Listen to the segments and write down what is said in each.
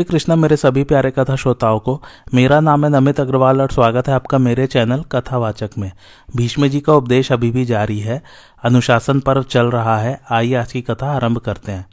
श्री कृष्णा मेरे सभी प्यारे कथा श्रोताओं को, मेरा नाम है नमित अग्रवाल और स्वागत है आपका मेरे चैनल कथावाचक में। भीष्म जी का उपदेश अभी भी जारी है। अनुशासन पर्व चल रहा है। आइए आज की कथा आरंभ करते हैं।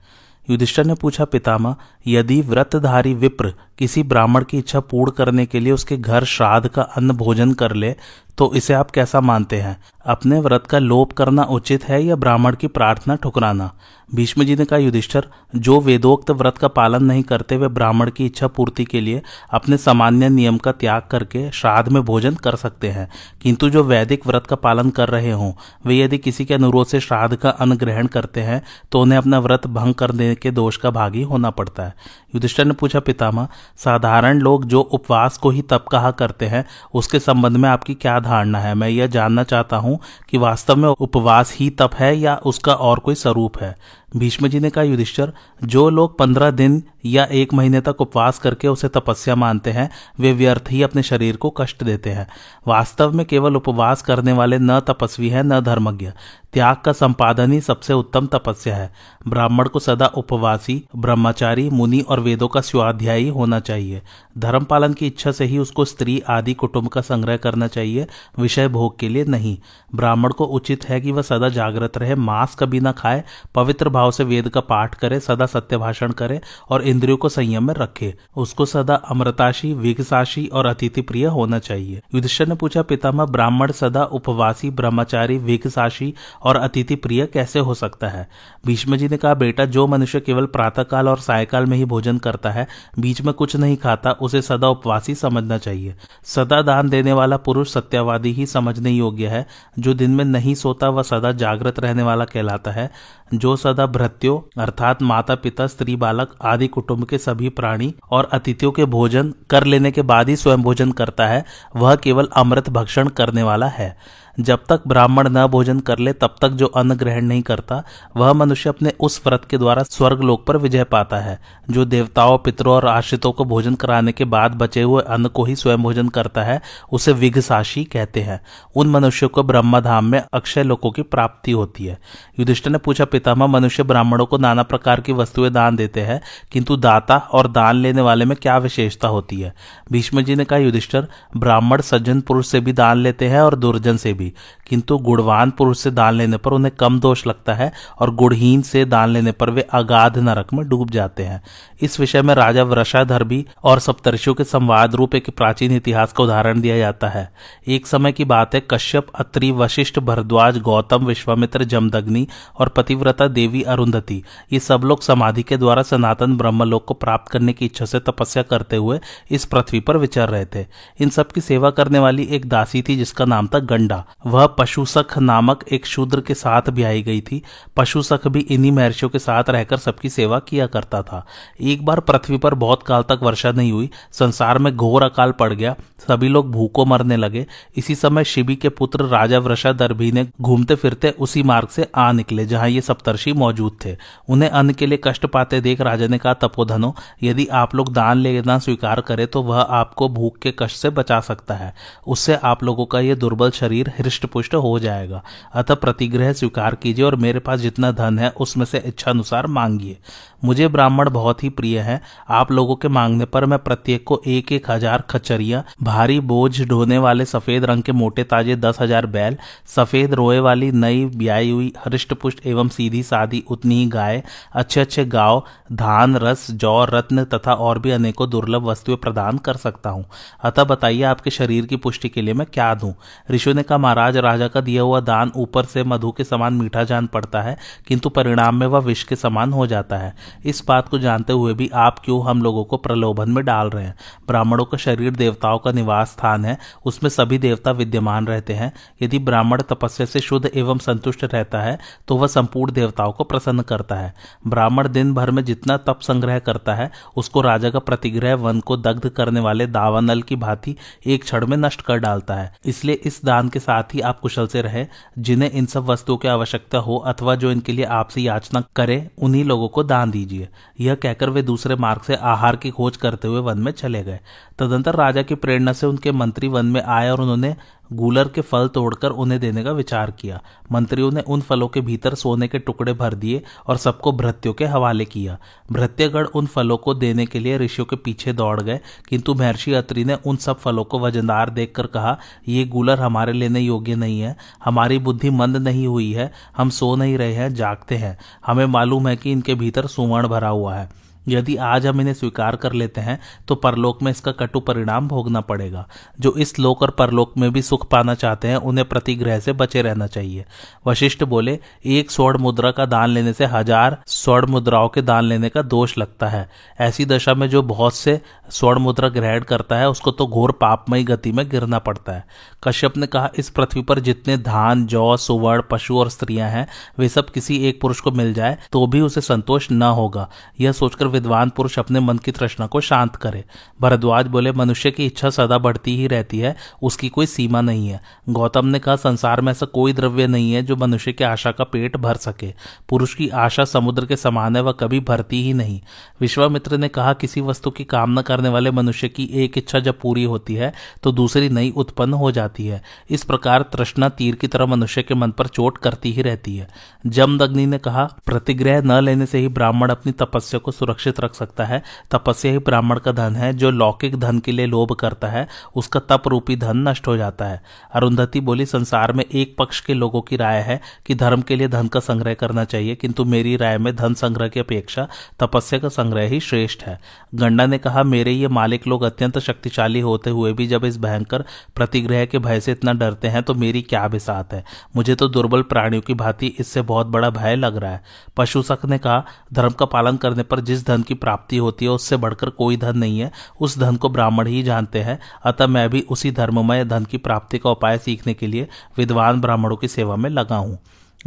युधिष्ठर ने पूछा, पितामह, यदि व्रतधारी विप्र किसी ब्राह्मण की इच्छा पूर्ण करने के लिए उसके घर श्राद्ध का अन्न भोजन कर ले तो इसे आप कैसा मानते हैं? अपने व्रत का लोप करना उचित है या ब्राह्मण की प्रार्थना ठुकराना? भीष्म जी ने कहा, युधिष्ठर, जो वेदोक्त व्रत का पालन नहीं करते, वे ब्राह्मण की इच्छा पूर्ति के लिए अपने सामान्य नियम का त्याग करके श्राद्ध में भोजन कर सकते हैं। किंतु जो वैदिक व्रत का पालन कर रहे हों, वे यदि किसी के अनुरोध से श्राद्ध का अन्न ग्रहण करते हैं तो उन्हें अपना व्रत भंग करने के दोष का भागी होना पड़ता है। युधिष्ठर ने पूछा, पितामह, साधारण लोग जो उपवास को ही तप कहा करते हैं, उसके संबंध में आपकी क्या धारणा है? मैं यह जानना चाहता हूँ कि वास्तव में उपवास ही तप है या उसका और कोई स्वरूप है। भीष्म जी ने कहा, युधिष्ठर, जो लोग पंद्रह दिन या एक महीने तक उपवास करके उसे तपस्या मानते हैं, वे व्यर्थ ही अपने शरीर को कष्ट देते हैं। वास्तव में केवल उपवास करने वाले न तपस्वी हैं, न धर्मज्ञ। त्याग का संपादन ही सबसे उत्तम तपस्या है। ब्राह्मण को सदा उपवासी, ब्रह्मचारी, मुनि और वेदों का स्वाध्यायी होना चाहिए। धर्म पालन की इच्छा से ही उसको स्त्री आदि कुटुंब का संग्रह करना चाहिए, विषय भोग के लिए नहीं। ब्राह्मण को उचित है कि वह सदा जागृत रहे, मांस कभी न खाए, पवित्र भाव से वेद का पाठ करे, सदा सत्य भाषण करे और इंद्रियों को संयम में रखे। उसको सदा अमृताशी विघसाशी और अतिथि प्रिय होना चाहिए। युधिष्ठर ने पूछा, पितामह, ब्राह्मण सदा उपवासी, ब्रह्मचारी विघसाशी और अतिथि प्रिय कैसे हो सकता है? भीष्म जी ने कहा, बेटा, जो मनुष्य केवल प्रातःकाल और सायकाल में ही भोजन करता है, बीच में कुछ नहीं खाता, उसे सदा उपवासी समझना चाहिए। सदा दान देने वाला पुरुष सत्यवादी ही समझने योग्य है। जो दिन में नहीं सोता, वह सदा जागृत रहने वाला कहलाता है। जो सदा भृत्यो अर्थात माता पिता स्त्री बालक आदि कुटुंब के सभी प्राणी और अतिथियों के भोजन कर लेने के बाद ही स्वयं भोजन करता है, वह केवल अमृत भक्षण करने वाला है। जब तक ब्राह्मण न भोजन कर ले, तब तक जो अन्न ग्रहण नहीं करता, वह मनुष्य अपने उस व्रत के द्वारा स्वर्ग लोक पर विजय पाता है, जो देवताओं, पितरों और आश्रितों को भोजन कराने के बाद बचे हुए अन्न को ही स्वयं भोजन करता है, उसे विघसाशी कहते हैं। उन मनुष्यों को ब्रह्मधाम में अक्षय लोकों की प्राप्ति होती है। युधिष्ठ ने पूछा, पितामह, मनुष्य ब्राह्मणों को नाना प्रकार की वस्तुएँ दान देते हैं, किंतु दाता और दान लेने वाले में क्या विशेषता होती है? भीष्म जी ने कहा, युधिष्ठर, ब्राह्मण सज्जन पुरुष से भी दान लेते हैं और दुर्जन से भी। भी किंतु गुणवान पुरुष से दान लेने पर उन्हें कम दोष लगता है और गुणहीन से दान लेने पर वे अगाध नरक में डूब जाते हैं। इस विषय में राजा वृषाधर भी और सप्तर्षियों के संवाद रूप एक प्राचीन इतिहास का उदाहरण दिया जाता है। एक समय की बात है, कश्यप, अत्रि, वशिष्ठ, भरद्वाज, गौतम, विश्वामित्र, जमदग्नि और पतिव्रता देवी अरुंधति, ये सब लोग समाधि के द्वारा सनातन ब्रह्मलोक को प्राप्त करने की इच्छा से तपस्या करते हुए इस पृथ्वी पर विचर रहे थे। इन सब की सेवा करने वाली एक दासी थी जिसका नाम था गंडा। वह पशुसख नामक एक शूद्र के साथ भी आई गई थी। पशुसख भी इन्हीं महर्षियों के साथ रहकर सबकी सेवा किया करता था। एक बार पृथ्वी पर बहुत काल तक वर्षा नहीं हुई। संसार में घोर अकाल पड़ गया। सभी लोग भूखों मरने लगे। इसी समय शिवी के पुत्र राजा वृषादर्भी ने घूमते फिरते उसी मार्ग से आ निकले, जहाँ ये सप्तर्षि मौजूद थे। उन्हें अन्न के लिए कष्ट पाते देख राजा ने कहा, तपोधनो, यदि आप लोग दान लेना स्वीकार करें तो वह आपको भूख के कष्ट से बचा सकता है। उससे आप लोगों का यह दुर्बल शरीर हृष्ट पुष्ट हो जाएगा। अतः प्रतिग्रह स्वीकार कीजिए और मेरे पास जितना धन है, उसमें से इच्छा अनुसार मांगिए। मुझे ब्राह्मण बहुत ही प्रिय है। आप लोगों के मांगने पर मैं प्रत्येक को एक एक हज़ार खचरिया भारी बोझ ढोने वाले सफ़ेद रंग के मोटे ताजे दस हज़ार बैल, सफ़ेद रोए वाली नई ब्याई हुई हृष्ट पुष्ट एवं सीधी सादी उतनी ही गाय अच्छे अच्छे गाँव, धान, रस, जौ, रत्न तथा और भी अनेकों दुर्लभ वस्तुएँ प्रदान कर सकता हूँ। अतः बताइए आपके शरीर की पुष्टि के लिए मैं क्या दूँ? ऋषि ने कहा, महाराज, राजा का दिया हुआ दान ऊपर से मधु के समान मीठा जान पड़ता है, किंतु परिणाम में वह विष के समान हो जाता है। इस बात को जानते हुए भी आप क्यों हम लोगों को प्रलोभन में डाल रहे हैं? ब्राह्मणों का शरीर देवताओं का निवास स्थान है, उसमें सभी देवता विद्यमान रहते हैं। यदि ब्राह्मण तपस्या से शुद्ध एवं संतुष्ट रहता है तो वह संपूर्ण देवताओं को प्रसन्न करता है। ब्राह्मण दिन भर में जितना तप संग्रह करता है, उसको राजा का प्रतिग्रह वन को दग्ध करने वाले दावानल की भांति एक क्षण में नष्ट कर डालता है। इसलिए इस दान के साथ ही आप कुशल से रहे, जिन्हें इन सब वस्तुओं की आवश्यकता हो अथवा जो इनके लिए आपसे याचना करे, उन्हीं लोगों को दान दीजिए। यह कहकर वे दूसरे मार्ग से आहार की खोज करते हुए वन में चले गए। तदंतर राजा की प्रेरणा से उनके मंत्री वन में आए और उन्होंने गूलर के फल तोड़कर उन्हें देने का विचार किया। मंत्रियों ने उन फलों के भीतर सोने के टुकड़े भर दिए और सबको भृत्यों के हवाले किया। भृत्यगढ़ उन फलों को देने के लिए ऋषियों के पीछे दौड़ गए, किंतु महर्षि अत्रि ने उन सब फलों को वजनदार देखकर कहा, ये गूलर हमारे लेने योग्य नहीं है। हमारी बुद्धि मंद नहीं हुई है। हम सो नहीं रहे हैं, जागते हैं। हमें मालूम है कि इनके भीतर सुवर्ण भरा हुआ है। यदि आज हम इन्हें स्वीकार कर लेते हैं तो परलोक में इसका कटु परिणाम भोगना पड़ेगा। जो इस लोक और परलोक में भी सुख पाना चाहते हैं, उन्हें प्रतिग्रह से बचे रहना चाहिए। वशिष्ठ बोले, एक स्वर्ण मुद्रा का दान लेने से हज़ार स्वर्ण मुद्राओं के दान लेने का दोष लगता है। ऐसी दशा में जो बहुत से स्वर्ण मुद्रा ग्रहण करता है, उसको तो घोर पापमयी गति में गिरना पड़ता है। कश्यप ने कहा, इस पृथ्वी पर जितने धान, जौ, सुवर्ण, पशु और स्त्रियाँ हैं, वे सब किसी एक पुरुष को मिल जाए तो भी उसे संतोष न होगा। यह सोचकर विद्वान पुरुष अपने मन की तृष्णा को शांत करे। भरद्वाज बोले, मनुष्य की इच्छा सदा बढ़ती ही रहती है, उसकी कोई सीमा नहीं है। गौतम ने कहा, संसार में ऐसा कोई द्रव्य नहीं है जो मनुष्य की आशा का पेट भर सके। पुरुष की आशा समुद्र के समान है, वह कभी भरती ही नहीं। विश्वामित्र ने कहा, किसी वस्तु की कामना करने वाले मनुष्य की एक इच्छा जब पूरी होती है तो दूसरी नई उत्पन्न हो जाती है। इस प्रकार तृष्णा तीर की तरह मनुष्य के मन पर चोट करती ही रहती है। जमदग्नि ने कहा, प्रतिग्रह न लेने से ही ब्राह्मण अपनी तपस्या को सुरक्षित रख सकता है। तपस्या ही ब्राह्मण का धन है, जो लौकिक धन के लिए लोभ करता है, उसका तप रूपी धन नष्ट हो जाता है। अरुंधति बोली, संसार में एक पक्ष के लोगों की राय है कि धर्म के लिए धन का संग्रह करना चाहिए, किंतु मेरी राय में धन संग्रह की अपेक्षा तपस्या का संग्रह ही श्रेष्ठ है। गंडा ने कहा, मेरे ये मालिक लोग अत्यंत शक्तिशाली होते हुए भी जब इस भयंकर प्रतिग्रह के भय से इतना डरते हैं तो मेरी क्या बिसात है। मुझे तो दुर्बल प्राणियों की भांति इससे बहुत बड़ा भय लग रहा है। पशु सख ने कहा, धर्म का पालन करने पर जिस धन की प्राप्ति होती है, उससे बढ़कर कोई धन नहीं है। उस धन को ब्राह्मण ही जानते हैं। अतः मैं भी उसी धर्ममय धन की प्राप्ति का उपाय सीखने के लिए विद्वान ब्राह्मणों की सेवा में लगा हूँ।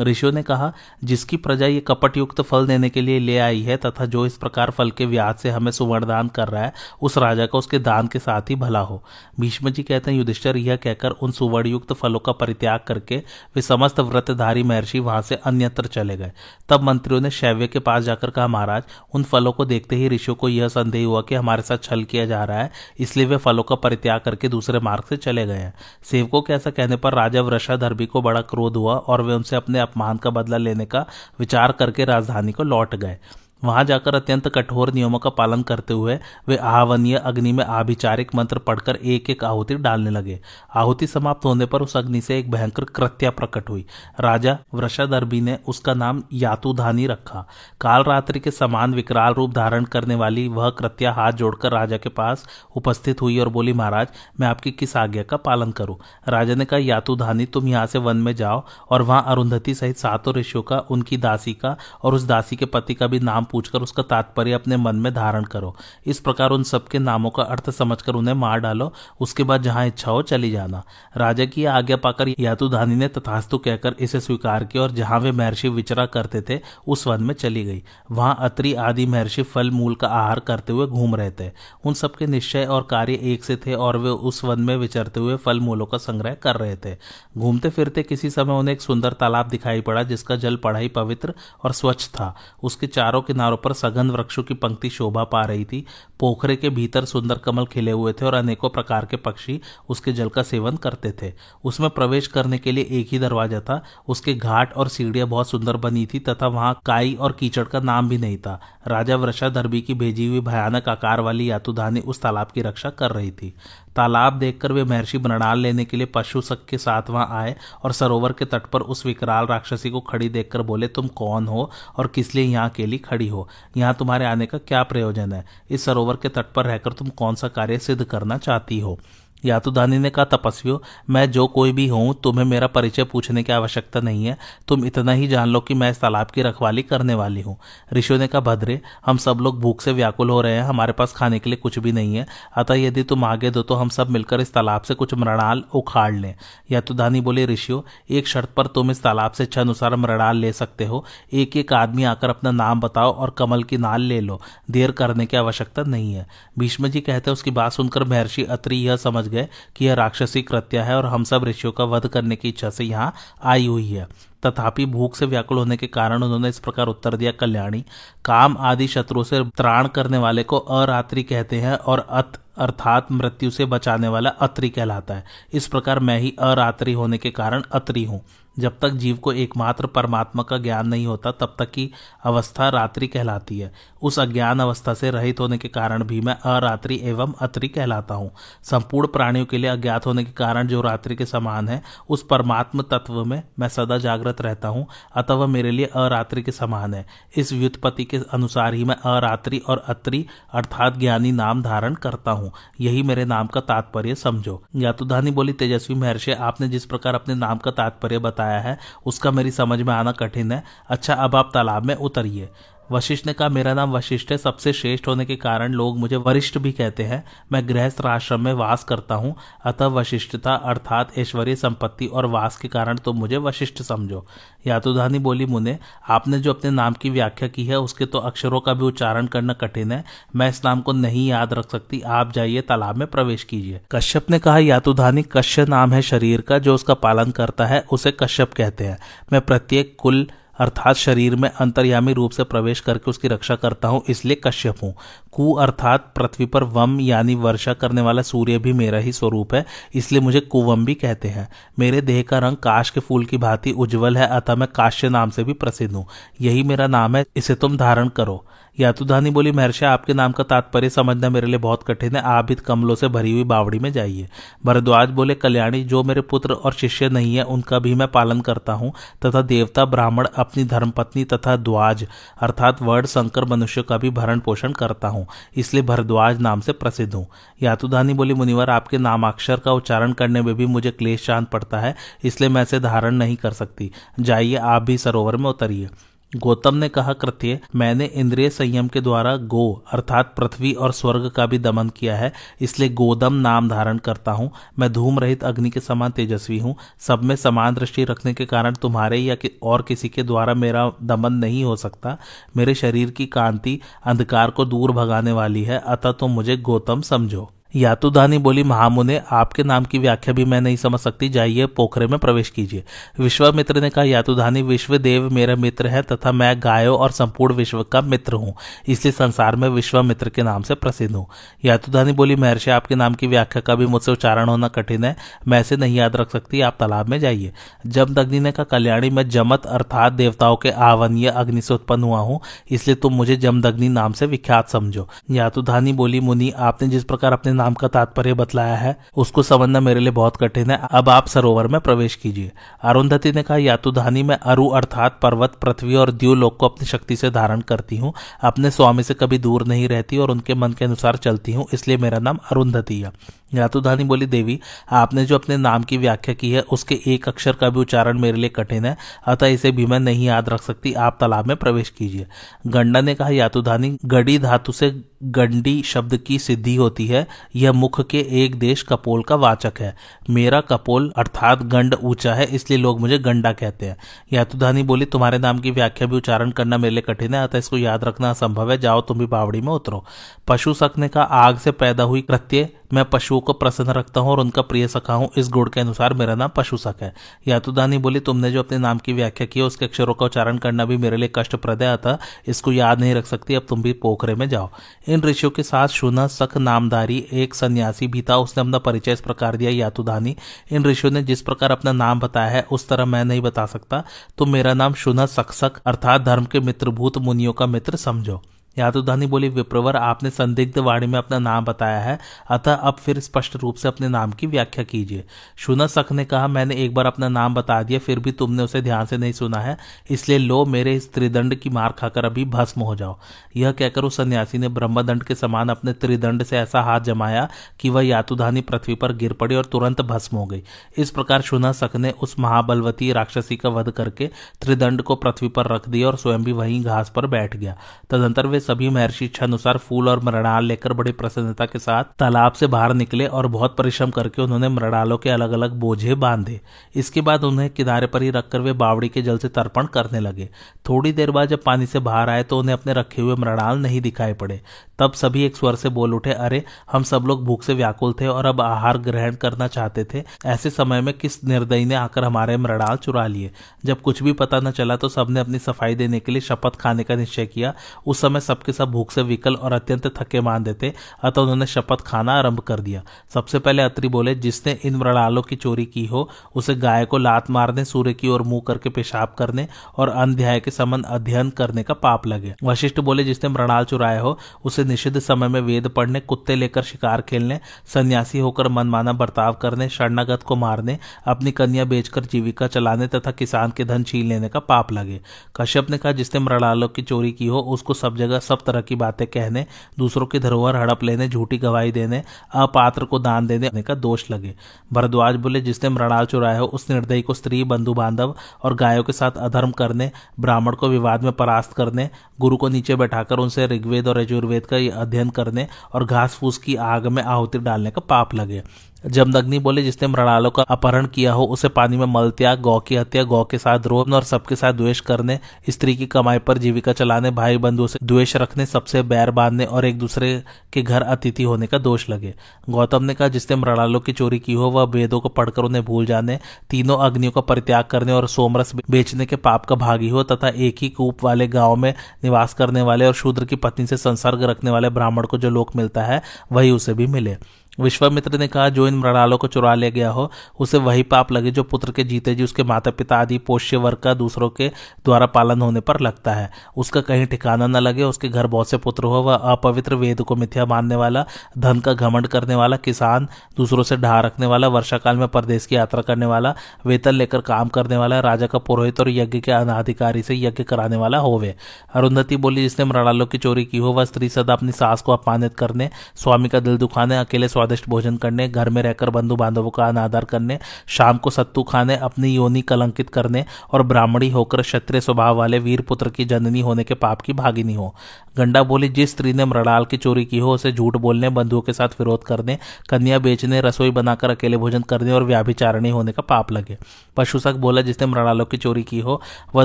ऋषियों ने कहा, जिसकी प्रजा ये कपट युक्त फल देने के लिए ले आई है तथा जो इस प्रकार फल के व्याज से हमें सुवर्ण दान कर रहा है, उस राजा का उसके दान के साथ ही भला हो। भीष्म जी कहते हैं, युधिष्ठर, यह कहकर उन सुवर्ण युक्त फलों का परित्याग करके वे समस्त व्रतधारी महर्षि वहाँ से अन्यत्र चले गए। तब मंत्रियों ने शैव्य के पास जाकर कहा, महाराज, उन फलों को देखते ही ऋषियों को यह संदेह हुआ कि हमारे साथ छल किया जा रहा है, इसलिए वे फलों का परित्याग करके दूसरे मार्ग से चले गए हैं। सेवकों के ऐसा कहने पर राजा वृषाधर्मी को बड़ा क्रोध हुआ और वे उनसे अपने अपमान का बदला लेने का विचार करके राजधानी को लौट गए। वहाँ जाकर अत्यंत कठोर नियमों का पालन करते हुए वे आहवनीय अग्नि में आभिचारिक मंत्र पढ़कर एक एक आहुति डालने लगे। आहुति समाप्त होने पर उस अग्नि से एक भयंकर कृत्या प्रकट हुई। राजा वृषादर्भी ने उसका नाम यातुधानी रखा। काल रात्रि के समान विकराल रूप धारण करने वाली वह कृत्या हाथ जोड़कर राजा के पास उपस्थित हुई और बोली, महाराज, मैं आपकी किस आज्ञा का पालन करूँ? राजा ने कहा, यातुधानी, तुम यहाँ से वन में जाओ और वहाँ अरुंधति सहित सातों ऋषियों का, उनकी दासी का और उस दासी के पति का भी नाम पूछकर उसका तात्पर्य अपने मन में धारण करो। इस प्रकार उन सबके नामों का अर्थ समझकर उन्हें मार डालो। उसके बाद जहाँ इच्छा हो चली जाना। राजा की आज्ञा पाकर यातुधानी ने तथास्तु कहकर इसे स्वीकार किया और जहाँ वे महर्षि विचरा करते थे, उस वन में चली गई। वहाँ अत्रि आदि महर्षि फल मूल का आहार करते हुए घूम रहे थे। उन सबके निश्चय और कार्य एक से थे और वे उस वन में विचरते हुए फल मूलों का संग्रह कर रहे थे। घूमते फिरते किसी समय उन्हें एक सुंदर तालाब दिखाई पड़ा, जिसका जल पढ़ाई पवित्र और स्वच्छ था। उसके चारों किनारों पर सघन वृक्षों की पंक्ति शोभा पा रही थी। पोखरे के भीतर सुंदर कमल खिले हुए थे और अनेकों प्रकार के पक्षी उसके जल का सेवन करते थे। उसमें प्रवेश करने के लिए एक ही दरवाज़ा था। उसके घाट और सीढ़ियाँ बहुत सुंदर बनी थी तथा वहाँ काई और कीचड़ का नाम भी नहीं था। राजा वृषाधर्मी की भेजी हुई भयानक आकार वाली यातुधानी उस तालाब की रक्षा कर रही थी। तालाब देखकर वे महर्षि बनड़ाल लेने के लिए पशु सक के साथ वहाँ आए और सरोवर के तट पर उस विकराल राक्षसी को खड़ी देखकर बोले, तुम कौन हो और किस लिए यहाँ अकेली खड़ी हो? यहाँ तुम्हारे आने का क्या प्रयोजन है? इस सरोवर के तट पर रहकर तुम कौन सा कार्य सिद्ध करना चाहती हो? यातुदानी ने कहा, तपस्वियों, मैं जो कोई भी हूँ, तुम्हें मेरा परिचय पूछने की आवश्यकता नहीं है। तुम इतना ही जान लो कि मैं इस तालाब की रखवाली करने वाली हूँ। ऋषियों ने कहा, भद्रे, हम सब लोग भूख से व्याकुल हो रहे हैं। हमारे पास खाने के लिए कुछ भी नहीं है। अतः यदि तुम आगे दो तो हम सब मिलकर इस तालाब से कुछ मृणाल उखाड़ लें। यातुदानी बोले, ऋषियों, एक शर्त पर तुम इस तालाब से इच्छा अनुसार मृणाल ले सकते हो। एक एक आदमी आकर अपना नाम बताओ और कमल की नाल ले लो। देर करने की आवश्यकता नहीं है। भीष्म जी कहते उसकी बात सुनकर महर्षि अत्रि यह समझ गए कि यह राक्षसी कृत्य है और हम सब ऋषियों का वध करने की इच्छा से यहाँ आई हुई है। तथापि भूख से व्याकुल होने के कारण उन्होंने इस प्रकार उत्तर दिया, कल्याणी, काम आदि शत्रु से त्राण करने वाले को अरात्रि कहते हैं और अत, अर्थात मृत्यु से बचाने वाला अत्रि कहलाता है। इस प्रकार मैं ही अरात्रि होने के कारण अत्रि हूँ। जब तक जीव को एकमात्र परमात्मा का ज्ञान नहीं होता, तब तक की अवस्था रात्रि कहलाती है। उस अज्ञान अवस्था से रहित होने के कारण भी मैं अरात्रि एवं अत्रि कहलाता हूँ। संपूर्ण प्राणियों के लिए अज्ञात होने के कारण जो रात्रि के समान है, उस परमात्म तत्व में मैं सदा जागृत रहता हूँ, अतः वह मेरे लिए अरात्रि के समान है। इस व्युत्पत्ति के अनुसार ही मैं अरात्रि और अत्रि अर्थात ज्ञानी नाम धारण करता हूँ। यही मेरे नाम का तात्पर्य समझो। यातुधानी बोली, तेजस्वी महर्षि, आपने जिस प्रकार अपने नाम का तात्पर्य बताया है उसका मेरी समझ में आना कठिन है। अच्छा अब आप तालाब में उतरिए। वशिष्ठ ने कहा, मेरा नाम वशिष्ठ है। सबसे श्रेष्ठ होने के कारण लोग मुझे वरिष्ठ भी कहते हैं। मैं गृहस्थ आश्रम में वास करता हूँ। अतः वशिष्ठता अर्थात ऐश्वर्य संपत्ति और वास के कारण तुम मुझे वशिष्ठ समझो। यातुधानी बोली मुने, आपने जो अपने नाम की व्याख्या की है, उसके तो अक्षरों का भी उच्चारण करना कठिन है। मैं इस नाम को नहीं याद रख सकती। आप जाइए, तालाब में प्रवेश कीजिए कश्यप ने कहा, यातुधानी कश्य नाम है शरीर का, जो उसका पालन करता है, उसे कश्यप कहते हैं। मैं प्रत्येक कुल अर्थात शरीर में अंतर्यामी रूप से प्रवेश करके उसकी रक्षा करता हूँ, इसलिए कश्यप हूँ। कु अर्थात पृथ्वी पर वम यानी वर्षा करने वाला सूर्य भी मेरा ही स्वरूप है, इसलिए मुझे कुवम भी कहते हैं। मेरे देह का रंग काश के फूल की भांति उज्जवल है, अतः मैं काश्य नाम से भी प्रसिद्ध हूँ। यही मेरा नाम है, इसे तुम धारण करो। यातुधानी बोली, महर्षि, आपके नाम का तात्पर्य समझना मेरे लिए बहुत कठिन है, आप भी कमलों से भरी हुई बावड़ी में जाइए। भरद्वाज बोले, कल्याणी, जो मेरे पुत्र और शिष्य नहीं है, उनका भी मैं पालन करता हूँ, तथा देवता, ब्राह्मण, अपनी धर्मपत्नी तथा द्वाज, अर्थात वर्ण, शंकर, मनुष्य का भी भरण पोषण करता हूँ। इसलिए भरद्वाज नाम से प्रसिद्ध हूँ। यातुधानी बोली, मुनिवर, आपके नामाक्षर का उच्चारण करने में भी मुझे क्लेश शांत पड़ता है, इसलिए मैं इसे धारण नहीं कर सकती। जाइए, आप भी सरोवर में उतरिए। गौतम ने कहा, कृत्य, मैंने इंद्रिय संयम के द्वारा गो, अर्थात पृथ्वी और स्वर्ग का भी दमन किया है, इसलिए गोदम नाम धारण करता हूँ। मैं धूम रहित अग्नि के समान तेजस्वी हूँ। सब में समान दृष्टि रखने के कारण तुम्हारे या कि, और किसी के द्वारा मेरा दमन नहीं हो सकता। मेरे शरीर की कांति अंधकार को दूर भगाने वाली है, अतः तुम मुझे गौतम समझो। यातुदानी बोली, महामुने, आपके नाम की व्याख्या भी मैं नहीं समझ सकती। जाइए, पोखरे में प्रवेश कीजिए। विश्वामित्र ने कहा यातुधानी विश्व देव मेरा मित्र है तथा मैं गायों और संपूर्ण विश्व का मित्र हूँ। इसलिए संसार में विश्वामित्र के नाम से प्रसिद्ध हूँ। यातुधानी बोली, महर्षि, आपके नाम की व्याख्या का भी मुझसे उच्चारण होना कठिन है। मैं इसे नहीं याद रख सकती। आप तालाब में जाइए। जमदग्नि ने कहा, कल्याणी, में जमत अर्थात देवताओं के आवनीय अग्नि से उत्पन्न हुआ हूँ। इसलिए तुम मुझे जमदग्नि नाम से विख्यात समझो। यातुधानी बोली, मुनि, आपने जिस प्रकार अपने नाम का तात्पर्य बतलाया है। उसको समझना मेरे लिए बहुत कठिन है। अब आप सरोवर में प्रवेश कीजिए। अरुंधति ने कहा, यातुधानी में अरु अर्थात पर्वत, पृथ्वी और द्यूलोक को अपनी शक्ति से धारण करती हूँ। अपने स्वामी से कभी दूर नहीं रहती और उनके मन के अनुसार चलती हूँ, इसलिए मेरा नाम अरुंधति है। यातुधानी बोली, देवी, आपने जो अपने नाम की व्याख्या की है, उसके एक अक्षर का भी उच्चारण मेरे लिए कठिन है, अतः इसे भी मैं नहीं याद रख सकती। आप तालाब में प्रवेश कीजिए। गंडा ने कहा यातुधानी गड़ी धातु से गंडी शब्द की सिद्धि होती है। यह मुख के एक देश कपोल का वाचक है। मेरा कपोल अर्थात गंड ऊँचा है, इसलिए लोग मुझे गंडा कहते हैं। यातुधानी बोली, तुम्हारे नाम की व्याख्या भी उच्चारण करना मेरे लिए कठिन है, अतः इसको याद रखना असंभव है। जाओ, तुम भी बावड़ी में उतरो। पशु सक ने कहा, आग से पैदा हुई कृत्य मैं पशुओं को प्रसन्न रखता हूँ और उनका प्रिय सखा हूँ। इस गुण के अनुसार मेरा नाम पशु सख है। यातुदानी बोली, तुमने जो अपने नाम की व्याख्या की उसके अक्षरों का उच्चारण करना भी मेरे लिए कष्टप्रद है, अतः इसको याद नहीं रख सकती। अब तुम भी पोखरे में जाओ। इन ऋषियों के साथ शुना सख नामदारी एक सन्यासी भी था। उसने अपना परिचय इस प्रकार दिया, यातुदानी। इन ऋषियों ने जिस प्रकार अपना नाम बताया है, उस तरह मैं नहीं बता सकता। तुम मेरा नाम शुना सक अर्थात धर्म के मित्रभूत मुनियों का मित्र समझो। यादुधानी बोली, विप्रवर, आपने संदिग्ध वाणी में अपना नाम बताया है। अतः अब फिर स्पष्ट रूप से अपने नाम की व्याख्या कीजिए शुना सख ने कहा, मैंने एक बार अपना नाम बता दिया, फिर भी तुमने उसे ध्यान से नहीं सुना है। इसलिए लो, मेरे इस त्रिदंड की मार खाकर अभी भस्म हो जाओ यह कहकर उस सन्यासी ने ब्रह्मदंड के समान अपने त्रिदंड से ऐसा हाथ जमाया कि वह यातुधानी पृथ्वी पर गिर पड़ी और तुरंत भस्म हो गई। इस प्रकार शुना सख ने उस महाबलवती राक्षसी का वध करके त्रिदंड को पृथ्वी पर रख दिया और स्वयं भी वहीं घास पर बैठ गया। तदंतर वे बोले सभी महर्षि इच्छा अनुसार फूल और मृणाल लेकर बड़ी प्रसन्नता के साथ तालाब से बाहर निकले और बहुत परिश्रम करके उन्होंने मृणालों के अलग अलग बोझे बांधे। इसके बाद उन्हें किनारे पर ही रखकर वे बावड़ी के जल से तर्पण करने लगे। थोड़ी देर बाद जब पानी से बाहर आए तो उन्हें अपने रखे हुए मृणाल नहीं दिखाई पड़े। तब सभी एक स्वर से बोल उठे, अरे, हम सब लोग भूख से व्याकुल थे और अब आहार ग्रहण करना चाहते थे। ऐसे समय में किस निर्दयी ने आकर हमारे मृणाल चुरा लिए? जब कुछ भी पता न चला तो सबने अपनी सफ़ाई देने के लिए शपथ खाने का निश्चय किया। उस समय सबके सब भूख से विकल और अत्यंत थके मान देते, अतः उन्होंने शपथ खाना आरंभ कर दिया। सबसे पहले अत्रि बोले, जिसने इन मृणालों की चोरी की हो, उसे गाय को लात मारने, सूर्य की ओर मुँह करके पेशाब करने और अध्याय के संबंध अध्ययन करने का पाप लगे। वशिष्ठ बोले, जिसने मृणाल चुराया हो, उसे निषिद्ध समय में वेद पढ़ने, कुत्ते लेकर शिकार खेलने, सन्यासी होकर मनमाना बर्ताव करने, शरणागत को मारने, अपनी कन्या बेचकर जीविका चलाने तथा किसान के धन छीन लेने का पाप लगे। कश्यप ने कहा, जिसने मृणालों की चोरी की हो, उसको सब जगह सब तरह की बातें कहने, दूसरों की धरोहर, हड़प लेने, झूठी गवाही देने, अपात्र को दान देने का दोष लगे। भरद्वाज बोले, जिसने मृणाल चुराया हो, उस निर्दयी को स्त्री बंधु बांधव और गायों के साथ अधर्म करने, ब्राह्मण को विवाद में परास्त करने, गुरु को नीचे बैठाकर उनसे ऋग्वेद और यजुर्वेद का अध्ययन करने और घास फूस की आग में आहुति डालने का पाप लगे। जमदग्नि बोले, जिसने मृणालों का अपहरण किया हो, उसे पानी में मल त्याग, गौ की हत्या, गौ के साथ द्रोह और सबके साथ द्वेष करने, स्त्री की कमाई पर जीविका चलाने भाई बंधुओं से द्वेष रखने, सबसे बैर बांधने और एक दूसरे के घर अतिथि होने का दोष लगे। गौतम ने कहा, जिसने मृणालों की चोरी की हो, वह वेदों को पढ़कर उन्हें भूल जाने, तीनों अग्नियों का परित्याग करने और सोमरस बेचने के पाप का भागी हो, तथा एक ही कूप वाले गाँव में निवास करने वाले और शूद्र की पत्नी से संसर्ग रखने वाले ब्राह्मण को जो लोक मिलता है, वही उसे भी मिले। विश्वामित्र ने कहा, जो इन मृणालों को चुरा ले गया हो, उसे वही पाप लगे जो पुत्र के जीते जी, उसके माता पिता आदि पोष्य वर्ग का, दूसरों के द्वारा पालन होने पर लगता है। उसका कहीं ठिकाना न लगे, उसके घर बहुत से पुत्र हो, वह अपवित्र वेद को मिथ्या मानने वाला, धन का घमंड करने वाला, किसान, दूसरों से ढा रखने वाला वर्षा काल में परदेश की यात्रा करने वाला, वेतन लेकर काम करने वाला, राजा का पुरोहित और यज्ञ के अनाधिकारी से यज्ञ कराने वाला होवे। अरुंधति बोली, जिसने मृणालों की चोरी की हो, वह स्त्री सदा अपनी सास को अपमानित करने, स्वामी का दिल दुखाने, अकेले स्वादिष्ट भोजन करने, घर में रहकर बंधु बांधवों का अनादर करने, शाम को सत्तू खाने, अपनी योनि कलंकित करने और ब्राह्मणी होकर क्षत्रिय स्वभाव वाले वीर पुत्र की जननी होने के पाप की भागिनी हो। गंडा बोली, जिस स्त्री ने मृणाल की चोरी की हो, उसे झूठ बोलने, बंधुओं के साथ विरोध करने, कन्या बेचने, रसोई बनाकर अकेले भोजन करने और व्याभिचारणी होने का पाप लगे। पशुसक बोला, जिसने मृणालों की चोरी की हो, वह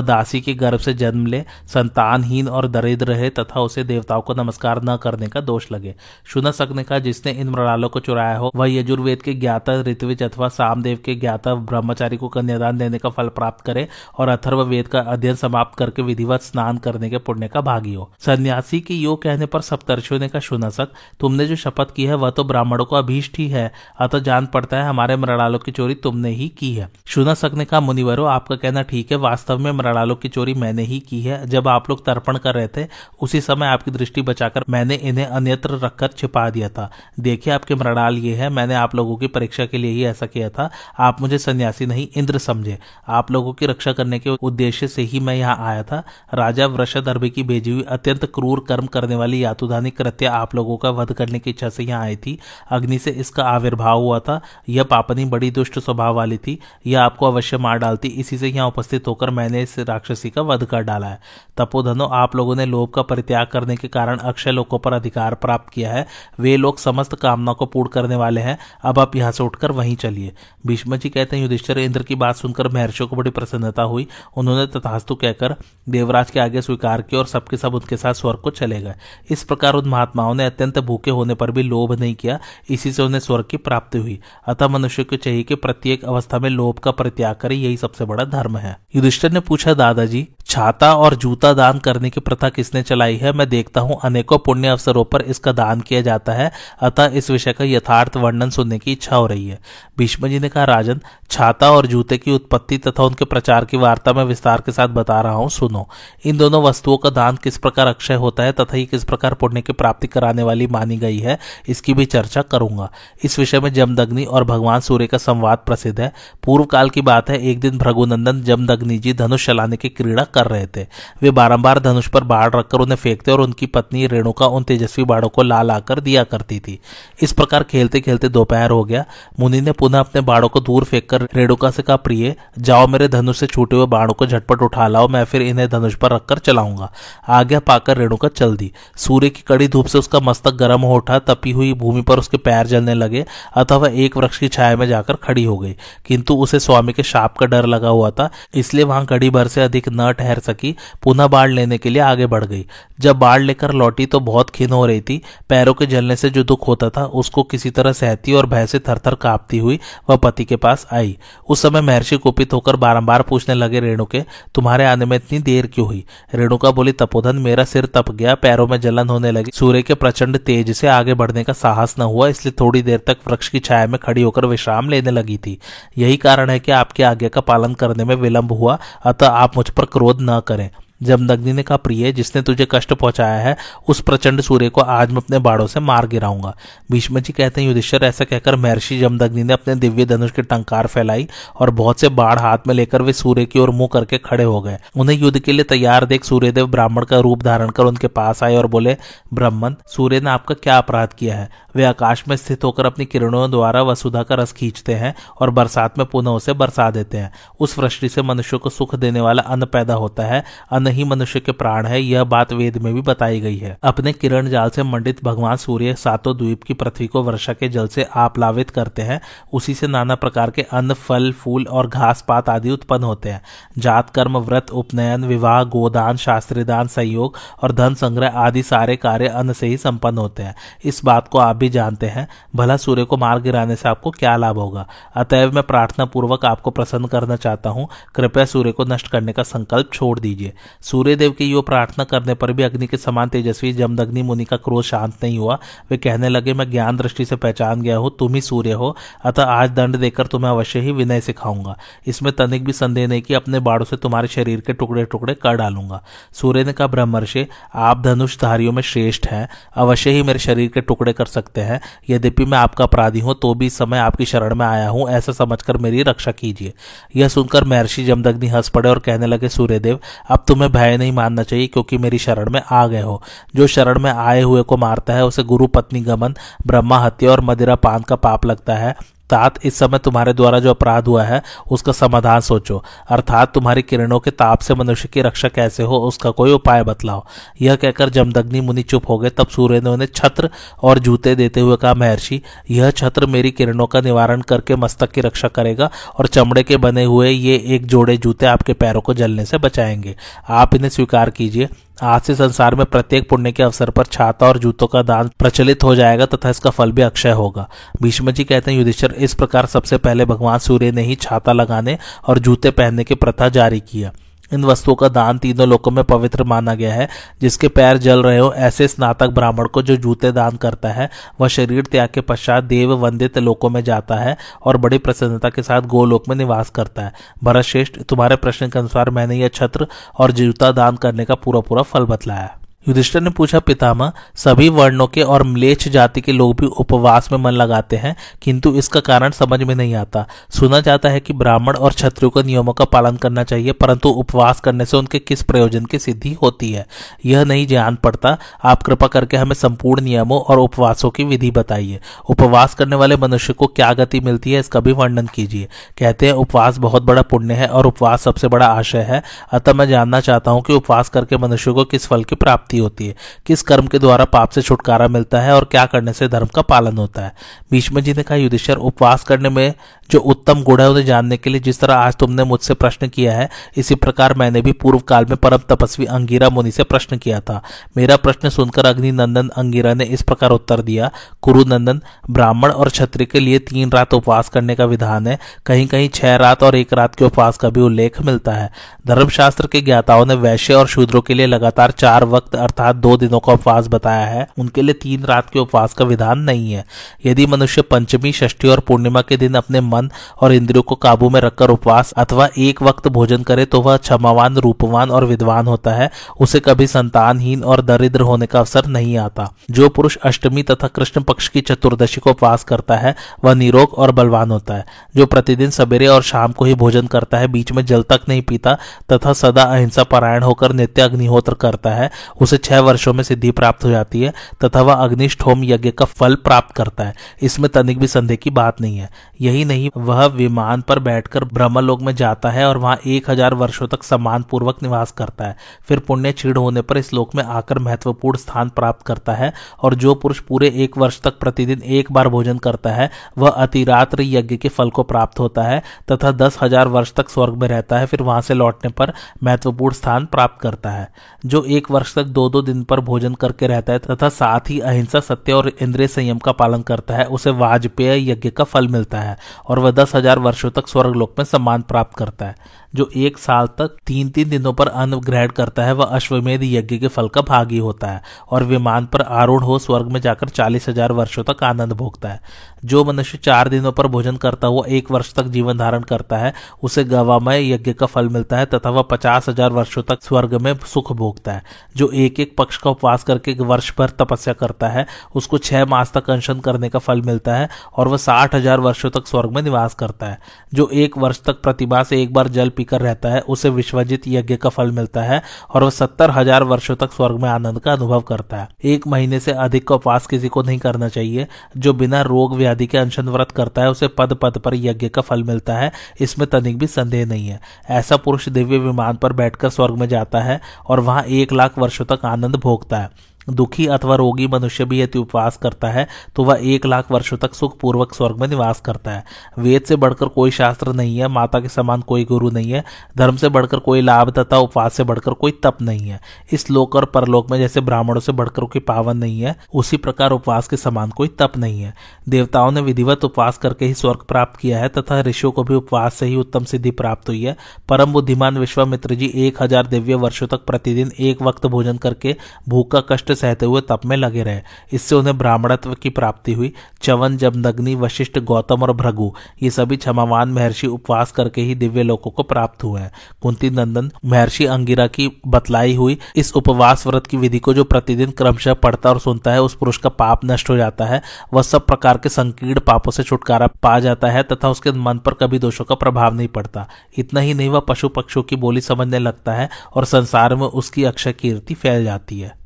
दासी के गर्भ से जन्म ले, संतानहीन और दरिद्र रहे, तथा उसे देवताओं को नमस्कार न करने का दोष लगे। शुनसक ने कहा, जिसने इन मृणालों को चुराया हो, वह यजुर्वेद के ज्ञाता, ऋतविज अथवा सामदेव के ज्ञाता, ब्रह्मचारी को कन्यादान देने का फल प्राप्त करे और अथर्व वेद का अध्ययन समाप्त करके विधिवत स्नान करने के पुण्य का भागी हो। सन्यासी के योग कहने पर सप्तर्षियों ने कहा शुनसक तुमने जो शपथ की है, वह तो ब्राह्मणों को अभीष्ट ही है। अतः जान पड़ता है, हमारे मृणालों की चोरी तुमने ही की है शुनसक ने कहा, मुनिवरो, आपका कहना ठीक है। वास्तव में मृणालों की चोरी मैंने ही की है। जब आप लोग तर्पण कर रहे थे, उसी समय आपकी दृष्टि बचाकर मैंने इन्हें अन्यत्र रखकर छिपा दिया था। देखिए, आपके मृणाल ये है। मैंने आप लोगों की परीक्षा के लिए ही ऐसा किया था। आप मुझे सन्यासी नहीं, इंद्र समझे। आप लोगों की रक्षा करने के उद्देश्य से ही मैं यहाँ आया था। राजा वृषधर्भ की भेजी हुई अत्यंत क्रूर कर्म करने वाली यातुधानी कृत्य आप लोगों का वध करने की इच्छा से यहाँ आई थी। अग्नि से इसका आविर्भाव हुआ था। यह पापनी बड़ी दुष्ट स्वभाव वाली थी। यह आपको अवश्य मार डालती। इसी से यहाँ उपस्थित होकर मैंने इस राक्षसी का वध कर डाला है। तपोधनो आप लोगों ने लोभ का परित्याग करने के कारण अक्षय लोगों पर अधिकार प्राप्त किया है। वे लोग समस्त कामना को पूर्ण करने वाले हैं। अब आप यहाँ से उठकर वहीं चलिए। भीष्म जी कहते हैं, युधिष्ठिर, इंद्र की बात सुनकर महर्षियों को बड़ी प्रसन्नता हुई। उन्होंने तथास्तु कहकर देवराज के आगे स्वीकार किया और सबके सब उनके साथ स्वर्ग को चले गए। इस प्रकार उन महात्माओं ने अत्यंत भूखे होने पर भी लोभ नहीं किया, इसी से उन्हें स्वर्ग की प्राप्ति हुई। अतः मनुष्य को चाहिए कि प्रत्येक अवस्था में लोभ का परित्याग करे, यही सबसे बड़ा धर्म है। युधिष्ठर ने पूछा, दादाजी छाता और जूता दान करने की प्रथा किसने चलाई है? मैं देखता हूँ, अनेकों पुण्य अवसरों पर इसका दान किया जाता है। अतः इस विषय का यथार्थ वर्णन सुनने की इच्छा हो रही है। भीष्म जी ने कहा, राजन, छाता और जूते की उत्पत्ति तथा उनके प्रचार की वार्ता में विस्तार के साथ बता रहा हूँ, सुनो। इन दोनों वस्तुओं का दान किस प्रकार अक्षय होता है तथा ये किस प्रकार पुण्य की प्राप्ति कराने वाली मानी गई है, इसकी भी चर्चा करूँगा। इस विषय में जमदग्नि और भगवान सूर्य का संवाद प्रसिद्ध है। पूर्व काल की बात है, एक दिन भ्रघुनंदन जमदग्नि जी धनुष चलाने की क्रीड़ा कर रहे थे। वे बारंबार धनुष पर बाढ़ रखकर उन्हें फेंकते और उनकी पत्नी रेणुका उन तेजस्वी बाढ़ों को ला लाकर दिया करती थी। इस प्रकार खेलते खेलते दोपहर हो गया। मुनि ने पुनः अपने बाड़ों को दूर फेंककर रेणुका से कहा, प्रिय, जाओ मेरे धनुष से छूटे हुए बाणों को झटपट उठा लाओ, मैं फिर इन्हें धनुष पर रखकर चलाऊँगा। आज्ञा पाकर रेणुका चल दी। सूर्य की कड़ी धूप से उसका मस्तक गर्म हो उठा, तपी हुई भूमि पर उसके पैर जलने लगे, अतः वह एक वृक्ष की छाया में जाकर खड़ी हो गई। किंतु उसे स्वामी के शाप का डर लगा हुआ था, इसलिए वहाँ घड़ी भर से अधिक न ठहर सकी, पुनः बाढ़ लेने के लिए आगे बढ़ गई। जब बाढ़ लेकर लौटी तो बहुत खिन हो रही थी। पैरों के जलने से जो दुख होता था, उसको किसी तरह सहती और भय से थर थर कांपती हुई वह पति के पास आई। उस समय महर्षि कुपित होकर बारंबार पूछने लगे रेणु के, तुम्हारे आने में इतनी देर क्यों हुई? रेणुका बोली, तपोधन, मेरा सिर तप गया, पैरों में जलन होने लगी। सूर्य के प्रचंड तेज से आगे बढ़ने का साहस न हुआ, इसलिए थोड़ी देर तक वृक्ष की छाया में खड़ी होकर विश्राम लेने लगी थी। यही कारण है कि आपकी आज्ञा का पालन करने में विलंब हुआ, अतः आप मुझ पर क्रोध न करें। जब नग्नि ने कहा, प्रिय, जिसने तुझे कष्ट पहुँचाया है, उस प्रचंड सूर्य को आज मैं अपने बाड़ों से मार गिराऊँगा। भीष्म जी कहते हैं, युधिष्ठर, ऐसा कहकर महर्षि जमदग्नि ने अपने दिव्य धनुष की टंकार फैलाई और बहुत से बाढ़ हाथ में लेकर वे सूर्य की ओर मुँह करके खड़े हो गए, उन्हें युद्ध के लिए तैयार देख सूर्यदेव ब्राह्मण का रूप धारण कर उनके पास आए और बोले, ब्राह्मण, सूर्य ने आपका क्या अपराध किया है? वे आकाश में स्थित होकर अपनी किरणों द्वारा वसुधा का रस खींचते हैं और बरसात में पुनः उसे बरसा देते हैं। उस वृष्टि से मनुष्य को सुख देने वाला अन्न पैदा होता है। अन्न ही मनुष्य के प्राण है, यह बात वेद में भी बताई गई है। अपने किरण जाल से मंडित भगवान सूर्य सातों द्वीप की पृथ्वी को वर्षा के जल से आप्लावित करते हैं, उसी से नाना प्रकार के अन्न, फल, फूल और घास पात आदि उत्पन्न होते हैं। जात, कर्म, व्रत, उपनयन, विवाह, गोदान, शास्त्रीदान, संयोग और धन संग्रह आदि सारे कार्य अन्न से ही संपन्न होते हैं। इस बात को आप भी जानते हैं। भला सूर्य को मार गिराने से आपको क्या लाभ होगा? अतएव मैं प्रार्थना पूर्वक आपको प्रसन्न करना चाहता हूँ। कृपया सूर्य को नष्ट करने का संकल्प छोड़ दीजिए। सूर्यदेव की यो प्रार्थना करने पर भी अग्नि के समान तेजस्वी जमदग्नि मुनि का क्रोध शांत नहीं हुआ। वे कहने लगे, मैं ज्ञान दृष्टि से पहचान गया हूँ, तुम ही सूर्य हो, अतः आज दंड देकर तुम्हें अवश्य ही विनय सिखाऊँगा। इसमें तनिक भी संदेह नहीं कि अपने बाड़ों से तुम्हारे शरीर के टुकड़े टुकड़े कर डालूँगा। सूर्य ने कहा, ब्रह्मर्षि, आप धनुषधारियों में श्रेष्ठ हैं, अवश्य ही मेरे शरीर के टुकड़े कर सकते हैं। यद्यपि मैं आपका अपराधी हूँ तो भी समय आपकी शरण में आया हूँ, ऐसा समझकर मेरी रक्षा कीजिए। यह सुनकर महर्षि जमदग्नि हंस पड़े और कहने लगे, सूर्यदेव, अब तुम्हें भय नहीं मानना चाहिए क्योंकि मेरी शरण में आ गए हो। जो शरण में आए हुए को मारता है, उसे गुरु पत्नी गमन, ब्रह्मा हत्या और मदिरा पान का पाप लगता है। तात इस समय तुम्हारे द्वारा जो अपराध हुआ है, उसका समाधान सोचो। अर्थात तुम्हारी किरणों के ताप से मनुष्य की रक्षा कैसे हो, उसका कोई उपाय बतलाओ। यह कहकर जमदग्नि मुनि चुप हो गए। तब सूर्य ने उन्हें छत्र और जूते देते हुए कहा, महर्षि, यह छत्र मेरी किरणों का निवारण करके मस्तक की रक्षा करेगा और चमड़े के बने हुए ये एक जोड़े जूते आपके पैरों को जलने से बचाएँगे। आप इन्हें स्वीकार कीजिए। आज से संसार में प्रत्येक पुण्य के अवसर पर छाता और जूतों का दान प्रचलित हो जाएगा, तथा इसका फल भी अक्षय होगा। भीष्म जी कहते हैं, युधिष्ठर, इस प्रकार सबसे पहले भगवान सूर्य ने ही छाता लगाने और जूते पहनने की प्रथा जारी किया इन वस्तुओं का दान तीनों लोकों में पवित्र माना गया है, जिसके पैर जल रहे हो, ऐसे स्नातक ब्राह्मण को जो जूते दान करता है, वह शरीर त्याग के पश्चात देव वंदित लोकों में जाता है और बड़ी प्रसन्नता के साथ गोलोक में निवास करता है। भरत श्रेष्ठ तुम्हारे प्रश्न के अनुसार मैंने यह छत्र और जूता दान करने का पूरा पूरा फल बतलाया। युधिष्ठिर ने पूछा, पितामह, सभी वर्णों के और म्लेच्छ जाति के लोग भी उपवास में मन लगाते हैं, किंतु इसका कारण समझ में नहीं आता। सुना जाता है कि ब्राह्मण और क्षत्रियो के नियमों का पालन करना चाहिए, परंतु उपवास करने से उनके किस प्रयोजन की सिद्धि होती है? यह नहीं जान पड़ता। आप कृपा करके हमें संपूर्ण नियमों और उपवासों की विधि बताइए। उपवास करने वाले मनुष्य को क्या गति मिलती है, इसका भी वर्णन कीजिए। कहते हैं, उपवास बहुत बड़ा पुण्य है और उपवास सबसे बड़ा आशय है। अतः मैं जानना चाहता हूँ कि उपवास करके मनुष्य को किस फल की प्राप्ति प्राप्ति होती है। किस कर्म के द्वारा पाप से छुटकारा मिलता है और क्या करने से धर्म का पालन होता है? भीष्म जी ने कहा, युधिष्ठर, उपवास करने में जो उत्तम गुण है उन्हें जानने के लिए जिस तरह आज तुमने मुझसे प्रश्न किया है, इसी प्रकार मैंने भी पूर्व काल में परम तपस्वी अंगीरा मुनि से प्रश्न किया था। मेरा प्रश्न सुनकर अग्नि नंदन अंगीरा ने इस प्रकार उत्तर दिया कुरु नंदन ब्राह्मण और क्षत्रिय के लिए तीन रात उपवास करने का विधान है। कहीं कहीं छह रात और एक रात के उपवास का भी उल्लेख मिलता है। धर्मशास्त्र के ज्ञाताओं ने वैश्य और शूद्रों के लिए लगातार चार वक्त अर्थात दो दिनों का उपवास बताया है, उनके लिए तीन रात के उपवास का विधान नहीं है। यदि मनुष्य पंचमी, षष्ठी और पूर्णिमा के दिन अपने मन और इंद्रियों को काबू में रखकर उपवास अथवा एक वक्त भोजन करे तो वह क्षमावान, रूपवान और विद्वान होता है। उसे कभी संतानहीन और दरिद्र होने का अवसर नहीं आता। जो पुरुष अष्टमी तथा कृष्ण पक्ष की चतुर्दशी को उपवास करता है, वह निरोग और बलवान होता है। जो प्रतिदिन सवेरे और शाम को ही भोजन करता है, बीच में जल तक नहीं पीता तथा सदा अहिंसा परायण होकर नित्य अग्निहोत्र करता है, उसे छह वर्षों में सिद्धि प्राप्त हो जाती है, तथा वह अग्निष्ठोम यज्ञ का फल प्राप्त करता है। इसमें तनिक भी संदेह की बात नहीं है। यही नहीं, वह विमान पर बैठकर ब्रह्मलोक में जाता है और वहाँ एक हज़ार वर्षों तक सम्मान पूर्वक निवास करता है। फिर पुण्य छीड़ होने पर इस लोक में आकर महत्वपूर्ण स्थान प्राप्त करता है, और जो पुरुष पूरे एक वर्ष तक प्रतिदिन एक बार भोजन करता है, वह अतिरात्र यज्ञ के फल को प्राप्त होता है, तथा दस हज़ार वर्ष तक स्वर्ग में रहता है, फिर वहाँ से लौटने पर महत्वपूर्ण स्थान प्राप्त करता है। जो एक वर्ष तक दो दो दिन पर भोजन करके रहता है तथा साथ ही अहिंसा, सत्य और इंद्रिय संयम का पालन करता है, उसे वाजपेय यज्ञ का फल मिलता है और वह दस हज़ार वर्षो तक स्वर्ग लोक में सम्मान प्राप्त करता है। जो एक साल तक तीन तीन दिनों पर अन्न ग्रहण करता है, वह अश्वमेध यज्ञ के फल का भागी होता है और विमान पर आरूढ़ हो स्वर्ग में जाकर चालीस हज़ार वर्षो तक आनंद भोगता है। जो मनुष्य चार दिनों पर भोजन करता हुआ एक वर्ष तक जीवन धारण करता है, उसे गवामय यज्ञ का फल मिलता है तथा वह पचास हज़ार वर्षो तक स्वर्ग में सुख भोगता है। जो एक एक पक्ष का उपवास करके वर्ष भर तपस्या करता है, उसको छह मास तक अनशन करने का फल मिलता है और वह साठ हज़ार वर्षो तक स्वर्ग में निवास करता है। जो एक वर्ष तक प्रतिभा से एक बार जल पीकर रहता है, उसे विश्वजित यज्ञ का फल मिलता है और वह सत्तर हज़ार वर्षो तक स्वर्ग में आनंद का अनुभव करता है। एक महीने से अधिक का उपवास किसी को नहीं करना चाहिए। जो बिना रोग व्याधि के अनशन व्रत करता है, उसे पद पद पर यज्ञ का फल मिलता है। इसमें तनिक भी संदेह नहीं है। ऐसा पुरुष दिव्य विमान पर बैठकर स्वर्ग में जाता है और वहाँ एक लाख वर्षों तक आनंद भोगता है। दुखी अथवा रोगी मनुष्य भी यदि उपवास करता है तो वह एक लाख वर्षों तक सुख पूर्वक स्वर्ग में निवास करता है। वेद से बढ़कर कोई शास्त्र नहीं है, माता के समान कोई गुरु नहीं है, धर्म से बढ़कर कोई लाभ तथा उपवास से बढ़कर कोई तप नहीं है। इस लोक और परलोक में जैसे ब्राह्मणों से बढ़कर कोई पावन नहीं है, उसी प्रकार उपवास के समान कोई तप नहीं है। देवताओं ने विधिवत उपवास करके ही स्वर्ग प्राप्त किया है, तथा ऋषियों को भी उपवास से ही उत्तम सिद्धि प्राप्त हुई है। परम बुद्धिमान विश्वामित्र जी एक हज़ार दिव्य वर्षों तक प्रतिदिन एक वक्त भोजन करके, भूख का कष्ट सहते हुए तप में लगे रहे। इससे उन्हें ब्राह्मणत्व की प्राप्ति हुई। चवन जब जमदग्नि, वशिष्ठ, गौतम और भृगु, ये सभी क्षमावान महर्षि उपवास करके ही दिव्य लोकों को प्राप्त हुए हैं। कुंती नंदन, महर्षि अंगिरा की बतलाई हुई इस उपवास व्रत की विधि को जो प्रतिदिन क्रमशः पढ़ता और सुनता है, उस पुरुष का पाप नष्ट हो जाता है। वह सब प्रकार के संकीर्ण पापों से छुटकारा पा जाता है तथा उसके मन पर कभी दोषों का प्रभाव नहीं पड़ता। इतना ही नहीं, वह पशु पक्षियों की बोली समझने लगता है और संसार में उसकी अक्षय कीर्ति फैल जाती है।